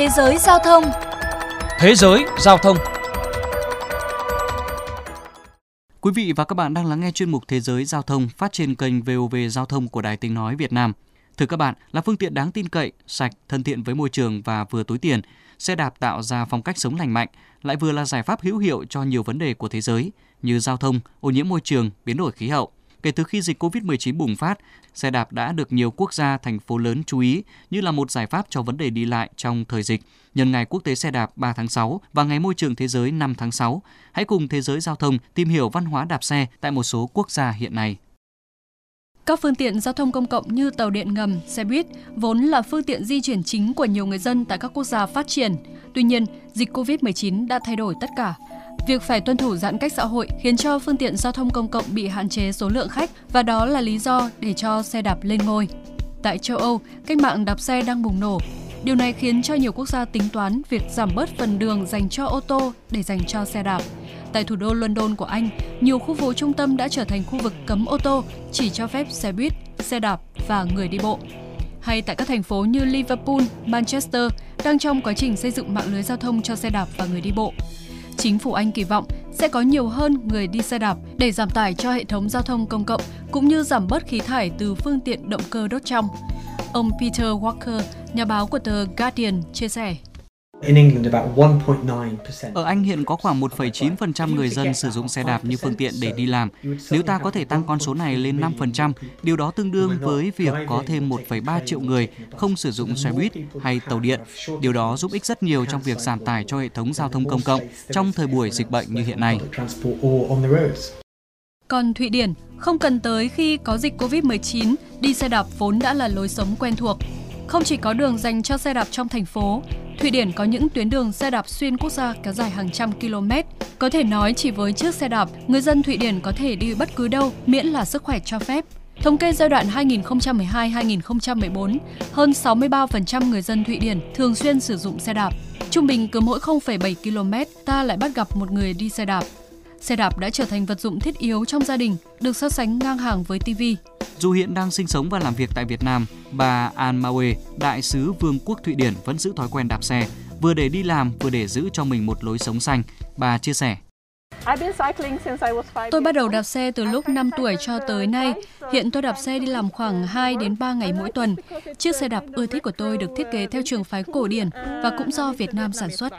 Thế giới giao thông Thế giới giao thông Quý vị và các bạn đang lắng nghe chuyên mục Thế giới giao thông phát trên kênh VOV Giao thông của Đài Tiếng Nói Việt Nam. Thưa các bạn, là phương tiện đáng tin cậy, sạch, thân thiện với môi trường và vừa túi tiền, xe đạp tạo ra phong cách sống lành mạnh, lại vừa là giải pháp hữu hiệu cho nhiều vấn đề của thế giới như giao thông, ô nhiễm môi trường, biến đổi khí hậu. Kể từ khi dịch COVID-19 bùng phát, xe đạp đã được nhiều quốc gia, thành phố lớn chú ý như là một giải pháp cho vấn đề đi lại trong thời dịch. Nhân ngày Quốc tế xe đạp 3 tháng 6 và Ngày Môi trường Thế giới 5 tháng 6, hãy cùng Thế giới Giao thông tìm hiểu văn hóa đạp xe tại một số quốc gia hiện nay. Các phương tiện giao thông công cộng như tàu điện ngầm, xe buýt vốn là phương tiện di chuyển chính của nhiều người dân tại các quốc gia phát triển. Tuy nhiên, dịch COVID-19 đã thay đổi tất cả. Việc phải tuân thủ giãn cách xã hội khiến cho phương tiện giao thông công cộng bị hạn chế số lượng khách và đó là lý do để cho xe đạp lên ngôi. Tại châu Âu, cách mạng đạp xe đang bùng nổ. Điều này khiến cho nhiều quốc gia tính toán việc giảm bớt phần đường dành cho ô tô để dành cho xe đạp. Tại thủ đô London của Anh, nhiều khu phố trung tâm đã trở thành khu vực cấm ô tô, chỉ cho phép xe buýt, xe đạp và người đi bộ. Hay tại các thành phố như Liverpool, Manchester đang trong quá trình xây dựng mạng lưới giao thông cho xe đạp và người đi bộ. Chính phủ Anh kỳ vọng sẽ có nhiều hơn người đi xe đạp để giảm tải cho hệ thống giao thông công cộng cũng như giảm bớt khí thải từ phương tiện động cơ đốt trong. Ông Peter Walker, nhà báo của tờ Guardian, chia sẻ. Ở Anh hiện có khoảng 1,9% người dân sử dụng xe đạp như phương tiện để đi làm. Nếu ta có thể tăng con số này lên 5%, điều đó tương đương với việc có thêm 1,3 triệu người không sử dụng xe buýt hay tàu điện. Điều đó giúp ích rất nhiều trong việc giảm tải cho hệ thống giao thông công cộng trong thời buổi dịch bệnh như hiện nay. Còn Thụy Điển, không cần tới khi có dịch Covid-19, đi xe đạp vốn đã là lối sống quen thuộc. Không chỉ có đường dành cho xe đạp trong thành phố, Thụy Điển có những tuyến đường xe đạp xuyên quốc gia kéo dài hàng trăm km. Có thể nói chỉ với chiếc xe đạp, người dân Thụy Điển có thể đi bất cứ đâu miễn là sức khỏe cho phép. Thống kê giai đoạn 2012-2014, hơn 63% người dân Thụy Điển thường xuyên sử dụng xe đạp. Trung bình cứ mỗi 0,7 km ta lại bắt gặp một người đi xe đạp. Xe đạp đã trở thành vật dụng thiết yếu trong gia đình, được so sánh ngang hàng với TV. Dù hiện đang sinh sống và làm việc tại Việt Nam, bà An Maue, đại sứ Vương quốc Thụy Điển vẫn giữ thói quen đạp xe, vừa để đi làm vừa để giữ cho mình một lối sống xanh. Bà chia sẻ. Tôi bắt đầu đạp xe từ lúc 5 tuổi cho tới nay. Hiện tôi đạp xe đi làm khoảng 2 đến 3 ngày mỗi tuần. Chiếc xe đạp ưa thích của tôi được thiết kế theo trường phái cổ điển và cũng do Việt Nam sản xuất.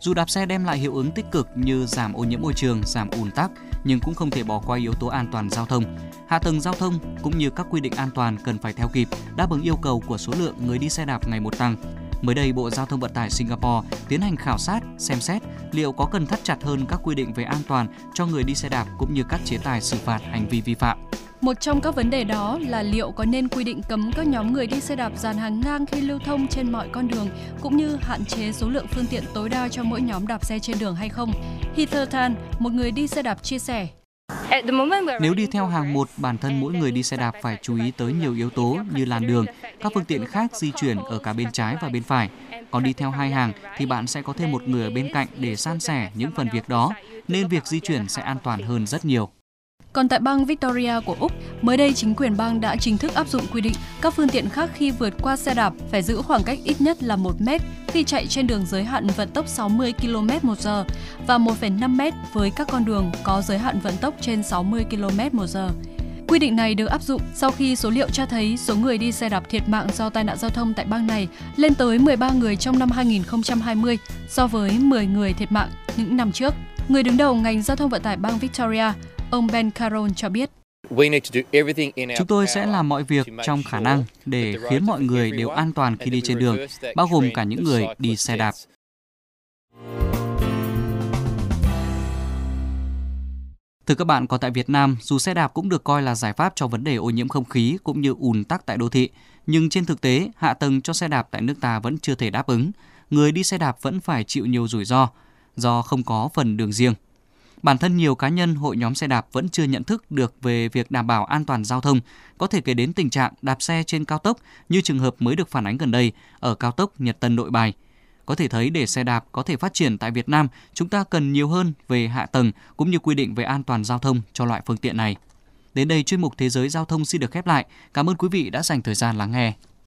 Dù đạp xe đem lại hiệu ứng tích cực như giảm ô nhiễm môi trường, giảm ùn tắc, nhưng cũng không thể bỏ qua yếu tố an toàn giao thông. Hạ tầng giao thông cũng như các quy định an toàn cần phải theo kịp, đáp ứng yêu cầu của số lượng người đi xe đạp ngày một tăng. Mới đây, Bộ Giao thông Vận tải Singapore tiến hành khảo sát, xem xét liệu có cần thắt chặt hơn các quy định về an toàn cho người đi xe đạp cũng như các chế tài xử phạt hành vi vi phạm. Một trong các vấn đề đó là liệu có nên quy định cấm các nhóm người đi xe đạp dàn hàng ngang khi lưu thông trên mọi con đường, cũng như hạn chế số lượng phương tiện tối đa cho mỗi nhóm đạp xe trên đường hay không? Heather Tan, một người đi xe đạp chia sẻ. Nếu đi theo hàng một, bản thân mỗi người đi xe đạp phải chú ý tới nhiều yếu tố như làn đường, các phương tiện khác di chuyển ở cả bên trái và bên phải. Còn đi theo hai hàng thì bạn sẽ có thêm một người ở bên cạnh để san sẻ những phần việc đó, nên việc di chuyển sẽ an toàn hơn rất nhiều. Còn tại bang Victoria của Úc, mới đây chính quyền bang đã chính thức áp dụng quy định các phương tiện khác khi vượt qua xe đạp phải giữ khoảng cách ít nhất là 1 mét khi chạy trên đường giới hạn vận tốc 60 km một giờ và 1,5 mét với các con đường có giới hạn vận tốc trên 60 km một giờ. Quy định này được áp dụng sau khi số liệu cho thấy số người đi xe đạp thiệt mạng do tai nạn giao thông tại bang này lên tới 13 người trong năm 2020 so với 10 người thiệt mạng những năm trước. Người đứng đầu ngành giao thông vận tải bang Victoria, Ông Ben Caron cho biết. Chúng tôi sẽ làm mọi việc trong khả năng để khiến mọi người đều an toàn khi đi trên đường, bao gồm cả những người đi xe đạp. Thưa các bạn, còn tại Việt Nam, dù xe đạp cũng được coi là giải pháp cho vấn đề ô nhiễm không khí cũng như ùn tắc tại đô thị, nhưng trên thực tế, hạ tầng cho xe đạp tại nước ta vẫn chưa thể đáp ứng. Người đi xe đạp vẫn phải chịu nhiều rủi ro do không có phần đường riêng. Bản thân nhiều cá nhân, hội nhóm xe đạp vẫn chưa nhận thức được về việc đảm bảo an toàn giao thông, có thể kể đến tình trạng đạp xe trên cao tốc như trường hợp mới được phản ánh gần đây ở cao tốc Nhật Tân Nội Bài. Có thể thấy để xe đạp có thể phát triển tại Việt Nam, chúng ta cần nhiều hơn về hạ tầng cũng như quy định về an toàn giao thông cho loại phương tiện này. Đến đây chuyên mục Thế giới giao thông xin được khép lại. Cảm ơn quý vị đã dành thời gian lắng nghe.